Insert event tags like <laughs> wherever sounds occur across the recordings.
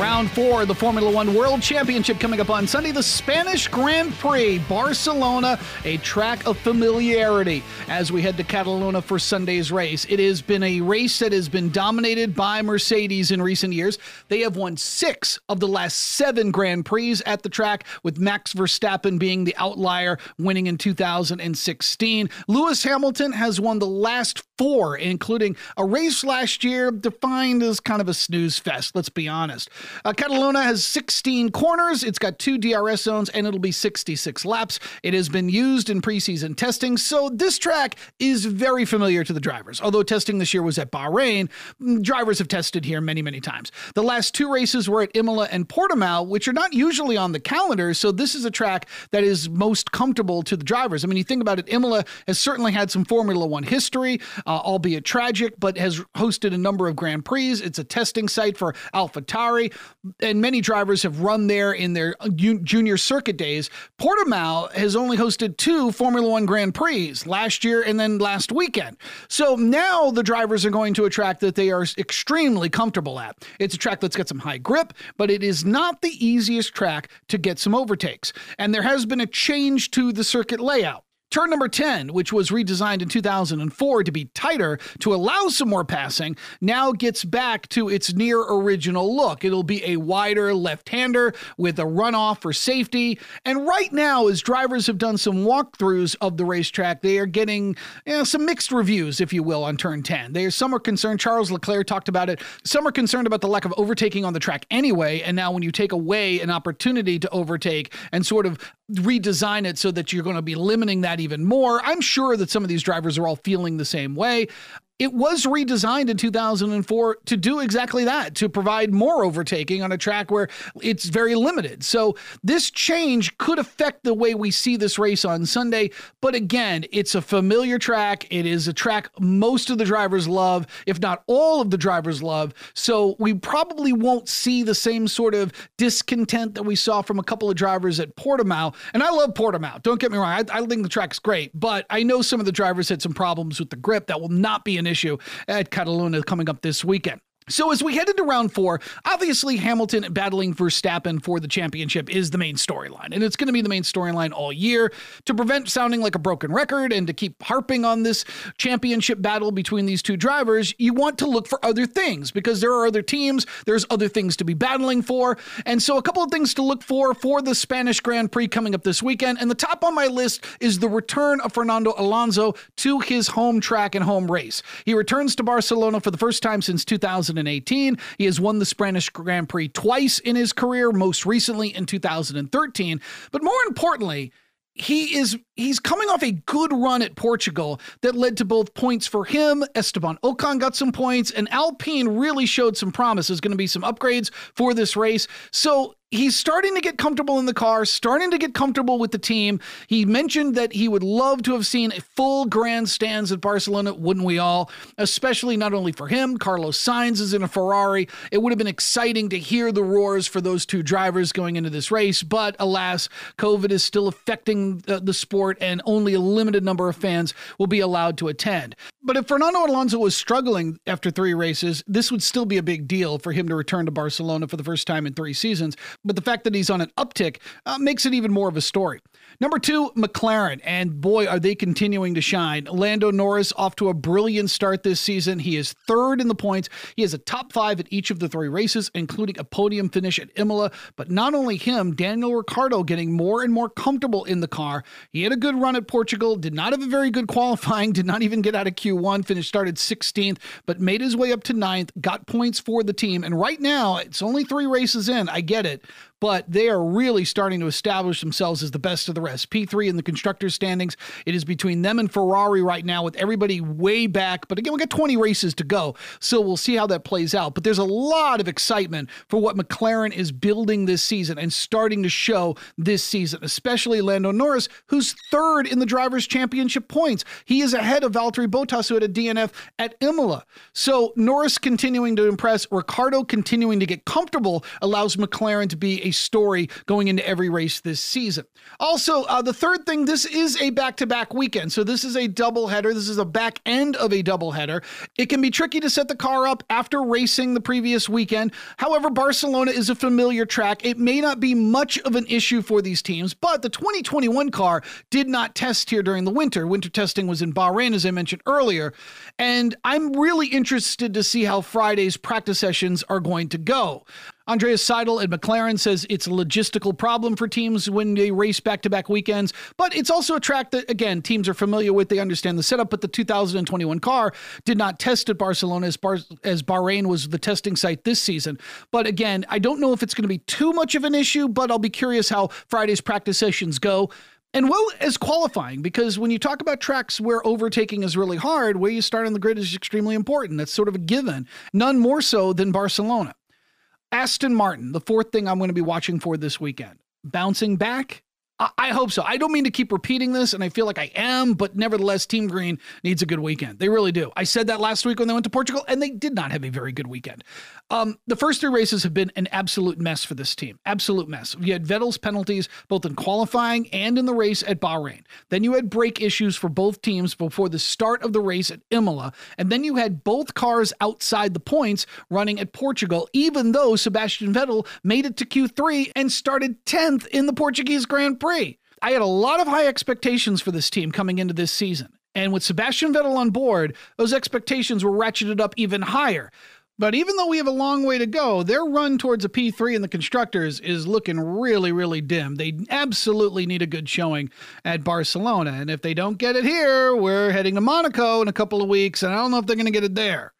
Round four, of the Formula One World Championship coming up on Sunday. The Spanish Grand Prix, Barcelona, a track of familiarity as we head to Catalunya for Sunday's race. It has been a race that has been dominated by Mercedes in recent years. They have won six of the last seven Grand Prix at the track, with Max Verstappen being the outlier, winning in 2016. Lewis Hamilton has won the last four, including a race last year defined as kind of a snooze fest, let's be honest. Uh, has 16 corners, it's got two DRS zones, and it'll be 66 laps. It has been used in preseason testing, so this track is very familiar to the drivers. Although testing this year was at Bahrain, mm, drivers have tested here many, many times. The last two races were at Imola and Portimao, which are not usually on the calendar, so this is a track that is most comfortable to the drivers. I mean, you think about it, Imola has certainly had some Formula One history, Uh, albeit tragic, but has hosted a number of Grand Prix. It's a testing site for AlphaTauri and many drivers have run there in their uh, junior circuit days. Portimao has only hosted two Formula One Grand Prix last year and then last weekend. So now the drivers are going to a track that they are extremely comfortable at. It's a track that's got some high grip, but it is not the easiest track to get some overtakes. And there has been a change to the circuit layout. Turn number 10, which was redesigned in 2004 to be tighter to allow some more passing, now gets back to its near original look. It'll be a wider left hander with a runoff for safety. And right now, as drivers have done some walkthroughs of the racetrack, they are getting you know, some mixed reviews, if you will, on turn 10. There's some are concerned, Charles Leclerc talked about it, some are concerned about the lack of overtaking on the track anyway. And now, when you take away an opportunity to overtake and sort of redesign it so that you're going to be limiting that even more. I'm sure that some of these drivers are all feeling the same way. It was redesigned in 2004 to do exactly that, to provide more overtaking on a track where it's very limited. So this change could affect the way we see this race on Sunday. But again, it's a familiar track. It is a track most of the drivers love, if not all of the drivers love. So we probably won't see the same sort of discontent that we saw from a couple of drivers at Portimao. And I love Portimao. Don't get me wrong. I, I think the track's great, but I know some of the drivers had some problems with the grip that will not be an issue at Catalunya coming up this weekend. So as we head into round four, obviously Hamilton battling Verstappen for the championship is the main storyline, and it's going to be the main storyline all year. To prevent sounding like a broken record and to keep harping on this championship battle between these two drivers, you want to look for other things because there are other teams, there's other things to be battling for, and so a couple of things to look for for the Spanish Grand Prix coming up this weekend. And the top on my list is the return of Fernando Alonso to his home track and home race. He returns to Barcelona for the first time since 2000. 2018. He has won the Spanish Grand Prix twice in his career, most recently in 2013. But more importantly, he is he's coming off a good run at Portugal that led to both points for him. Esteban Ocon got some points, and Alpine really showed some promise. There's going to be some upgrades for this race. So he's starting to get comfortable in the car, starting to get comfortable with the team. He mentioned that he would love to have seen full grandstands at Barcelona, wouldn't we all? Especially not only for him, Carlos Sainz is in a Ferrari. It would have been exciting to hear the roars for those two drivers going into this race, but alas, COVID is still affecting the, the sport and only a limited number of fans will be allowed to attend. But if Fernando Alonso was struggling after three races, this would still be a big deal for him to return to Barcelona for the first time in three seasons. But the fact that he's on an uptick uh, makes it even more of a story. Number two, McLaren. And boy, are they continuing to shine. Lando Norris off to a brilliant start this season. He is third in the points. He has a top five at each of the three races, including a podium finish at Imola. But not only him, Daniel Ricciardo getting more and more comfortable in the car. He had a good run at Portugal, did not have a very good qualifying, <laughs> did not even get out of Q1, finished started 16th, but made his way up to ninth, got points for the team. And right now, it's only three races in. I get it but they are really starting to establish themselves as the best of the rest. P3 in the constructors standings, it is between them and Ferrari right now with everybody way back. But again, we got 20 races to go, so we'll see how that plays out. But there's a lot of excitement for what McLaren is building this season and starting to show this season, especially Lando Norris, who's third in the drivers' championship points. He is ahead of Valtteri Bottas, who had a DNF at Imola. So Norris continuing to impress, Ricciardo continuing to get comfortable allows McLaren to be a story going into every race this season. Also, uh, the third thing this is a back to back weekend. So this is a double header. This is a back end of a double header. It can be tricky to set the car up after racing the previous weekend. However, Barcelona is a familiar track. It may not be much of an issue for these teams, but the 2021 car did not test here during the winter. Winter testing was in Bahrain, as I mentioned earlier. And I'm really interested to see how Friday's practice sessions are going to go. Andreas Seidl at McLaren says it's a logistical problem for teams when they race back to back weekends, but it's also a track that, again, teams are familiar with. They understand the setup, but the 2021 car did not test at Barcelona as, Bar- as Bahrain was the testing site this season. But again, I don't know if it's going to be too much of an issue, but I'll be curious how Friday's practice sessions go. And well as qualifying, because when you talk about tracks where overtaking is really hard, where you start on the grid is extremely important. That's sort of a given, none more so than Barcelona. Aston Martin, the fourth thing I'm going to be watching for this weekend. Bouncing back I hope so. I don't mean to keep repeating this, and I feel like I am, but nevertheless, Team Green needs a good weekend. They really do. I said that last week when they went to Portugal, and they did not have a very good weekend. Um, the first three races have been an absolute mess for this team. Absolute mess. You had Vettel's penalties both in qualifying and in the race at Bahrain. Then you had brake issues for both teams before the start of the race at Imola. And then you had both cars outside the points running at Portugal, even though Sebastian Vettel made it to Q3 and started 10th in the Portuguese Grand Prix. I had a lot of high expectations for this team coming into this season. And with Sebastian Vettel on board, those expectations were ratcheted up even higher. But even though we have a long way to go, their run towards a P3 in the constructors is looking really, really dim. They absolutely need a good showing at Barcelona. And if they don't get it here, we're heading to Monaco in a couple of weeks, and I don't know if they're going to get it there.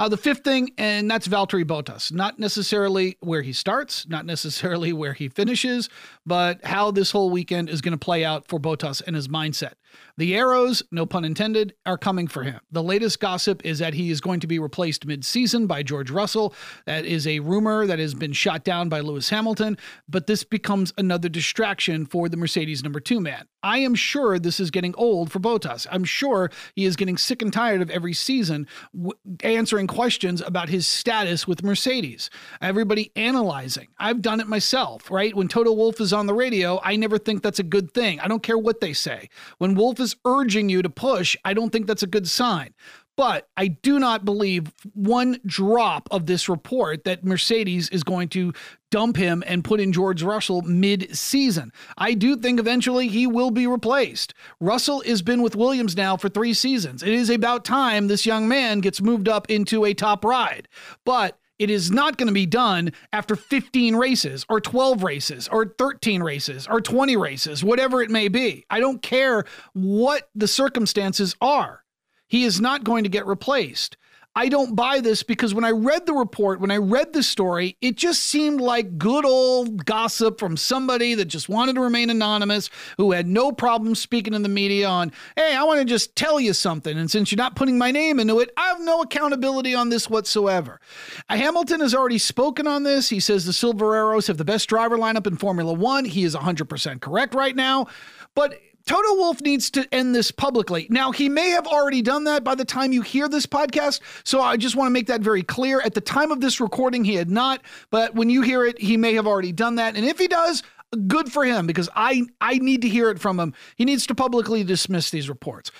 Uh, the fifth thing, and that's Valtteri Bottas. Not necessarily where he starts, not necessarily where he finishes, but how this whole weekend is going to play out for Bottas and his mindset. The arrows, no pun intended, are coming for him. The latest gossip is that he is going to be replaced mid season by George Russell. That is a rumor that has been shot down by Lewis Hamilton, but this becomes another distraction for the Mercedes number two man. I am sure this is getting old for Bottas. I'm sure he is getting sick and tired of every season w- answering questions about his status with Mercedes. Everybody analyzing. I've done it myself, right? When Toto Wolff is on the radio, I never think that's a good thing. I don't care what they say. When Wolff is urging you to push, I don't think that's a good sign. But I do not believe one drop of this report that Mercedes is going to dump him and put in George Russell mid season. I do think eventually he will be replaced. Russell has been with Williams now for three seasons. It is about time this young man gets moved up into a top ride. But it is not going to be done after 15 races or 12 races or 13 races or 20 races, whatever it may be. I don't care what the circumstances are. He is not going to get replaced. I don't buy this because when I read the report, when I read the story, it just seemed like good old gossip from somebody that just wanted to remain anonymous, who had no problem speaking in the media on, hey, I want to just tell you something. And since you're not putting my name into it, I have no accountability on this whatsoever. Hamilton has already spoken on this. He says the Silver Arrows have the best driver lineup in Formula One. He is 100% correct right now. But Toto Wolff needs to end this publicly. Now, he may have already done that by the time you hear this podcast. So I just want to make that very clear. At the time of this recording, he had not. But when you hear it, he may have already done that. And if he does, good for him because I, I need to hear it from him. He needs to publicly dismiss these reports.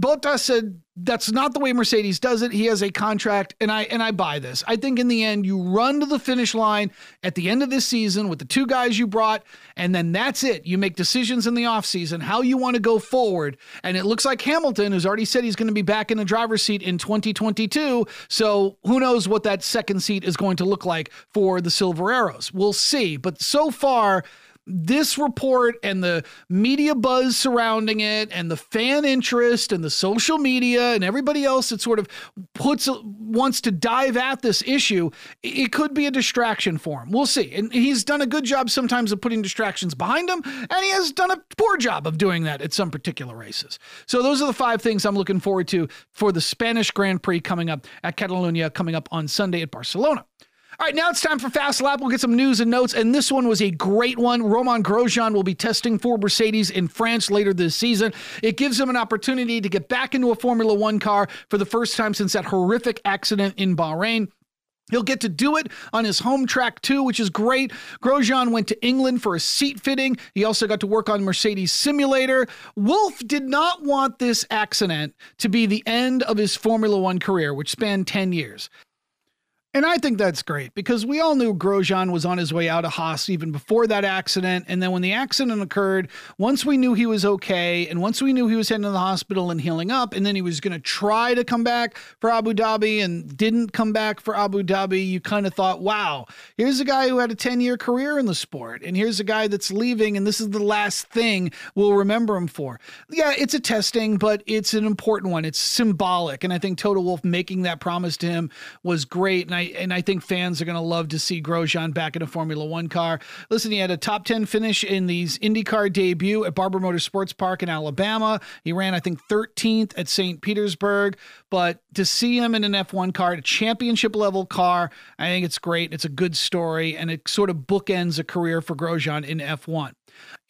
Bottas said that's not the way Mercedes does it. He has a contract, and I and I buy this. I think in the end, you run to the finish line at the end of this season with the two guys you brought, and then that's it. You make decisions in the offseason, how you want to go forward. And it looks like Hamilton has already said he's going to be back in the driver's seat in 2022. So who knows what that second seat is going to look like for the Silver Arrows? We'll see. But so far, this report and the media buzz surrounding it and the fan interest and the social media and everybody else that sort of puts wants to dive at this issue it could be a distraction for him. We'll see. And he's done a good job sometimes of putting distractions behind him and he has done a poor job of doing that at some particular races. So those are the five things i'm looking forward to for the spanish grand prix coming up at catalunya coming up on sunday at barcelona all right, now it's time for Fast Lap. We'll get some news and notes, and this one was a great one. Romain Grosjean will be testing for Mercedes in France later this season. It gives him an opportunity to get back into a Formula One car for the first time since that horrific accident in Bahrain. He'll get to do it on his home track too, which is great. Grosjean went to England for a seat fitting. He also got to work on Mercedes Simulator. Wolff did not want this accident to be the end of his Formula One career, which spanned 10 years. And I think that's great because we all knew Grosjean was on his way out of Haas even before that accident. And then when the accident occurred, once we knew he was okay, and once we knew he was heading to the hospital and healing up, and then he was going to try to come back for Abu Dhabi and didn't come back for Abu Dhabi, you kind of thought, wow, here's a guy who had a 10 year career in the sport. And here's a guy that's leaving, and this is the last thing we'll remember him for. Yeah, it's a testing, but it's an important one. It's symbolic. And I think Toto Wolff making that promise to him was great. And I and I think fans are going to love to see Grosjean back in a Formula One car. Listen, he had a top 10 finish in these IndyCar debut at Barber Motorsports Park in Alabama. He ran, I think, 13th at St. Petersburg. But to see him in an F1 car, a championship level car, I think it's great. It's a good story, and it sort of bookends a career for Grosjean in F1.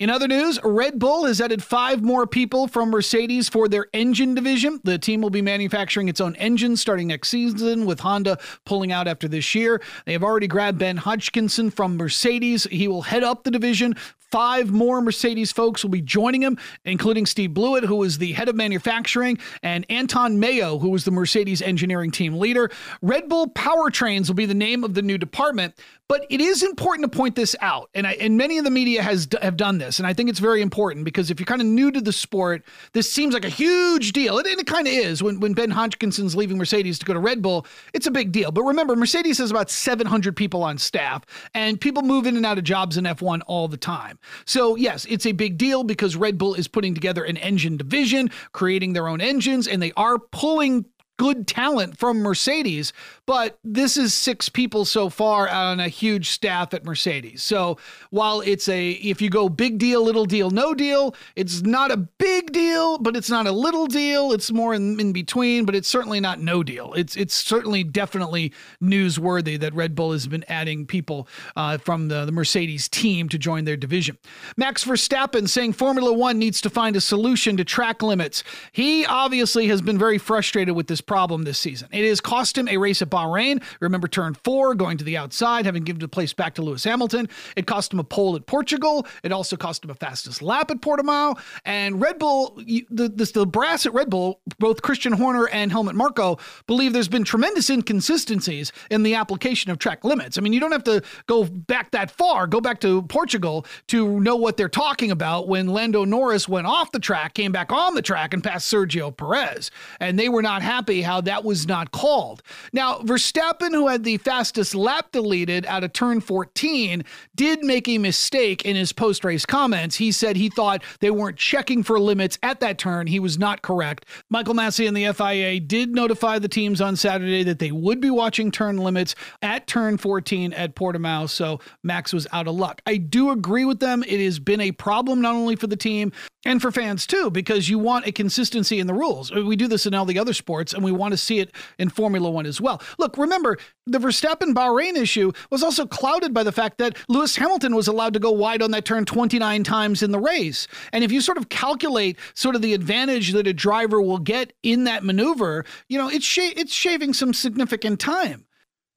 In other news, Red Bull has added five more people from Mercedes for their engine division. The team will be manufacturing its own engines starting next season, with Honda pulling out after this year. They have already grabbed Ben Hodgkinson from Mercedes. He will head up the division. Five more Mercedes folks will be joining him, including Steve Blewett, who is the head of manufacturing, and Anton Mayo, who is the Mercedes engineering team leader. Red Bull Powertrains will be the name of the new department, but it is important to point this out, and I, and many of the media has have done this, and I think it's very important because if you're kind of new to the sport, this seems like a huge deal, and, it kind of is. When when Ben Hodgkinson's leaving Mercedes to go to Red Bull, it's a big deal. But remember, Mercedes has about 700 people on staff, and people move in and out of jobs in F1 all the time. So yes, it's a big deal because Red Bull is putting together an engine division, creating their own engines, and they are pulling good talent from Mercedes, but this is six people so far on a huge staff at Mercedes. So while it's a, if you go big deal, little deal, no deal, it's not a big deal, but it's not a little deal. It's more in, in between, but it's certainly not no deal. It's it's certainly definitely newsworthy that Red Bull has been adding people uh, from the, the Mercedes team to join their division. Max Verstappen saying Formula One needs to find a solution to track limits. He obviously has been very frustrated with this problem this season. It has cost him a race at Bahrain. Remember turn four, going to the outside, having given the place back to Lewis Hamilton. It cost him a pole at Portugal. It also cost him a fastest lap at Portimao. And Red Bull, the, the, the brass at Red Bull, both Christian Horner and Helmut Marko, believe there's been tremendous inconsistencies in the application of track limits. I mean, you don't have to go back that far. Go back to Portugal to know what they're talking about when Lando Norris went off the track, came back on the track, and passed Sergio Perez. And they were not happy how that was not called. Now, Verstappen, who had the fastest lap deleted out of turn 14, did make a mistake in his post race comments. He said he thought they weren't checking for limits at that turn. He was not correct. Michael Masi and the FIA did notify the teams on Saturday that they would be watching turn limits at turn 14 at Portimao, so Max was out of luck. I do agree with them. It has been a problem not only for the team, and for fans too, because you want a consistency in the rules. We do this in all the other sports, and we want to see it in Formula One as well. Look, remember, the Verstappen Bahrain issue was also clouded by the fact that Lewis Hamilton was allowed to go wide on that turn 29 times in the race. And if you sort of calculate sort of the advantage that a driver will get in that maneuver, you know, it's, sh- it's shaving some significant time.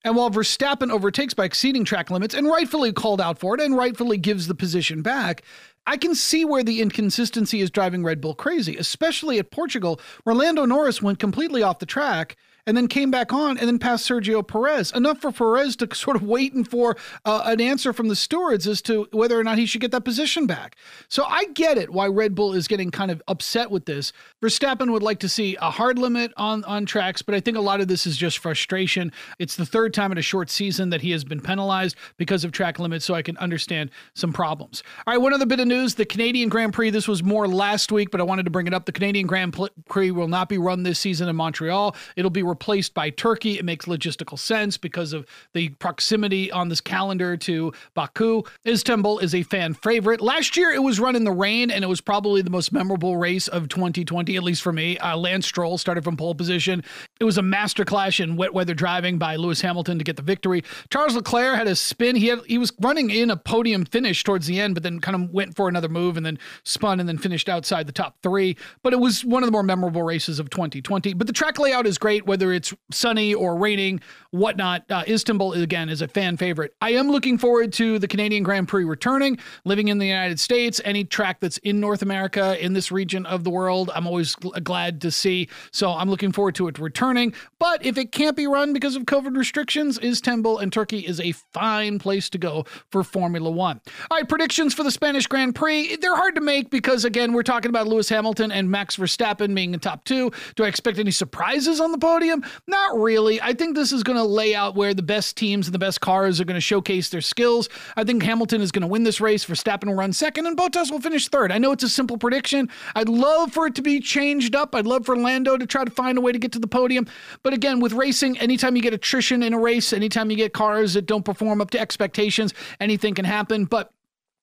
And while Verstappen overtakes by exceeding track limits and rightfully called out for it and rightfully gives the position back, I can see where the inconsistency is driving Red Bull crazy, especially at Portugal, where Lando Norris went completely off the track and then came back on and then passed Sergio Perez. Enough for Perez to <laughs> sort of waiting for uh, an answer from the stewards as to whether or not he should get that position back. So I get it why Red Bull is getting kind of upset with this. Verstappen would like to see a hard limit on on tracks, but I think a lot of this is just frustration. It's the third time in a short season that he has been penalized because of track limits, so I can understand some problems. All right, one other bit of news: the Canadian Grand Prix. This was more last week, but I wanted to bring it up. The Canadian Grand Prix will not be run this season in Montreal. It'll be replaced by Turkey. It makes logistical sense because of the proximity on this calendar to Baku. Istanbul is a fan favorite. Last year, it was run in the rain, and it was probably the most memorable race of 2020, at least for me. Uh, Lance Stroll started from pole position. It was a masterclass in wet weather driving by Lewis Hamilton to get the victory. Charles Leclerc had a spin. He had he was running in a podium finish towards the end, but then kind of went for another move and then spun and then finished outside the top three. But it was one of the more memorable races of 2020. But the track layout is great, whether it's sunny or raining, whatnot. Uh, Istanbul, again, is a fan favorite. I am looking forward to the Canadian Grand Prix returning, living in the United States. Any track that's in North America, in this region of the world, I'm always gl- glad to see. So I'm looking forward to it returning. But if it can't be run because of COVID restrictions, Istanbul and Turkey is a fine place to go for Formula One. All right, predictions for the Spanish Grand They're hard to make because, again, we're talking about Lewis Hamilton and Max Verstappen being in top two. Do I expect any surprises on the podium? Not really. I think this is going to lay out where the best teams and the best cars are going to showcase their skills. I think Hamilton is going to win this race. Verstappen will run second, and Bottas will finish third. I know it's a simple prediction. I'd love for it to be changed up. I'd love for Lando to try to find a way to get to the podium. But again, with racing, anytime you get attrition in a race, anytime you get cars that don't perform up to expectations, anything can happen. But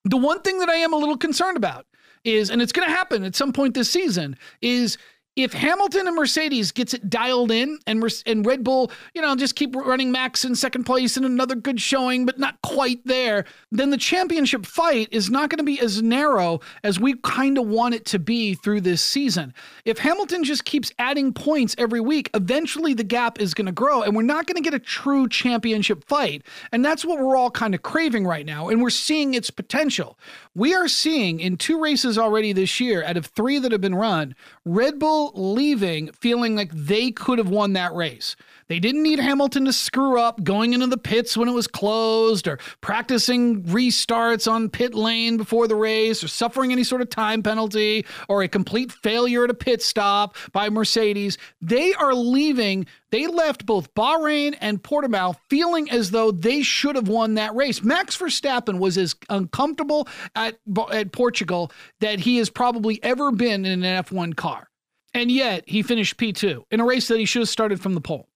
the one thing that I am a little concerned about is, and it's going to happen at some point this season, is if Hamilton and Mercedes gets it dialed in and and Red Bull, you know, just keep running Max in second place and another good showing, but not quite there, then the championship fight is not going to be as narrow as we kind of want it to be through this season. If Hamilton just keeps adding points every week, eventually the gap is going to grow and we're not going to get a true championship fight. And that's what we're all kind of craving right now. And we're seeing its potential. We are seeing in two races already this year out of three that have been run, Red Bull leaving feeling like they could have won that race. They didn't need Hamilton to screw up going into the pits when it was closed or practicing restarts on pit lane before the race or suffering any sort of time penalty or a complete failure at a pit stop by Mercedes. They are leaving. They left both Bahrain and Portimao feeling as though they should have won that race. Max Verstappen was as uncomfortable at, at Portugal that he has probably ever been in an F1 car. And yet he finished P2 in a race that he should have started from the pole.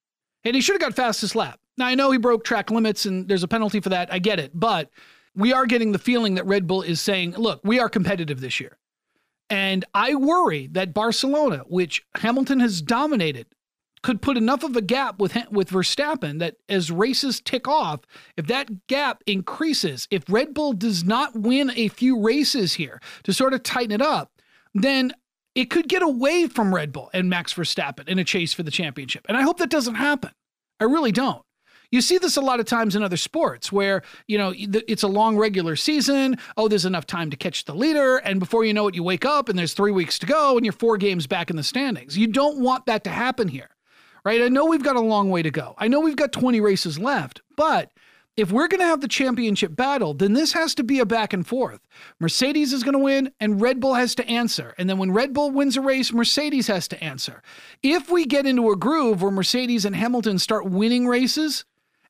And he should have got fastest lap. Now, I know he broke track limits and there's a penalty for that. I get it. But we are getting the feeling that Red Bull is saying, look, we are competitive this year. And I worry that Barcelona, which Hamilton has dominated, could put enough of a gap with with Verstappen that as races tick off, if that gap increases, if Red Bull does not win a few races here to sort of tighten it up, then it could get away from Red Bull and Max Verstappen in a chase for the championship. And I hope that doesn't happen. I really don't. You see this a lot of times in other sports where, you know, it's a long regular season. Oh, there's enough time to catch the leader. And before you know it, you wake up and there's three weeks to go and you're four games back in the standings. You don't want that to happen here, right? I know we've got a long way to go. I know we've got 20 races left, but if we're going to have the championship battle, then this has to be a back and forth. Mercedes is going to win and Red Bull has to answer. And then when Red Bull wins a race, Mercedes has to answer. If we get into a groove where Mercedes and Hamilton start winning races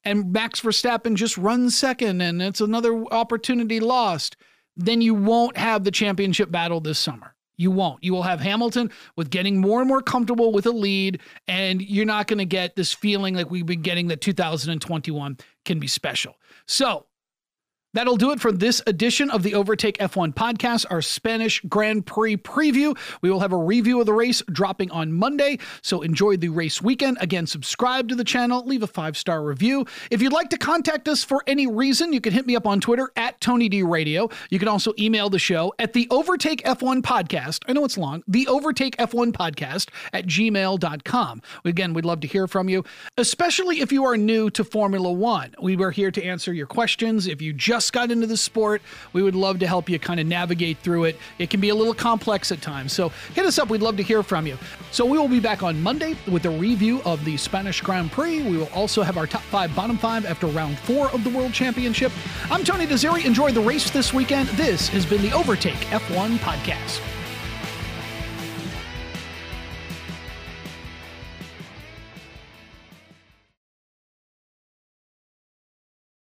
and Max Verstappen just runs second and it's another opportunity lost, then you won't have the championship battle this summer. You won't. You will have Hamilton with getting more and more comfortable with a lead, and you're not going to get this feeling like we've been getting that 2021 can be special. So That'll do it for this edition of the Overtake F1 podcast, our Spanish Grand Prix preview. We will have a review of the race dropping on Monday, so enjoy the race weekend. Again, subscribe to the channel, leave a five star review. If you'd like to contact us for any reason, you can hit me up on Twitter at Tony D Radio. You can also email the show at the Overtake F1 podcast. I know it's long, the Overtake F1 podcast at gmail.com. Again, we'd love to hear from you, especially if you are new to Formula One. We are here to answer your questions. If you just just got into the sport, we would love to help you kind of navigate through it. It can be a little complex at times. So hit us up. We'd love to hear from you. So we will be back on Monday with a review of the Spanish Grand Prix. We will also have our top five, bottom five after round four of the World Championship. I'm Tony Desiri. Enjoy the race this weekend. This has been the Overtake F1 podcast.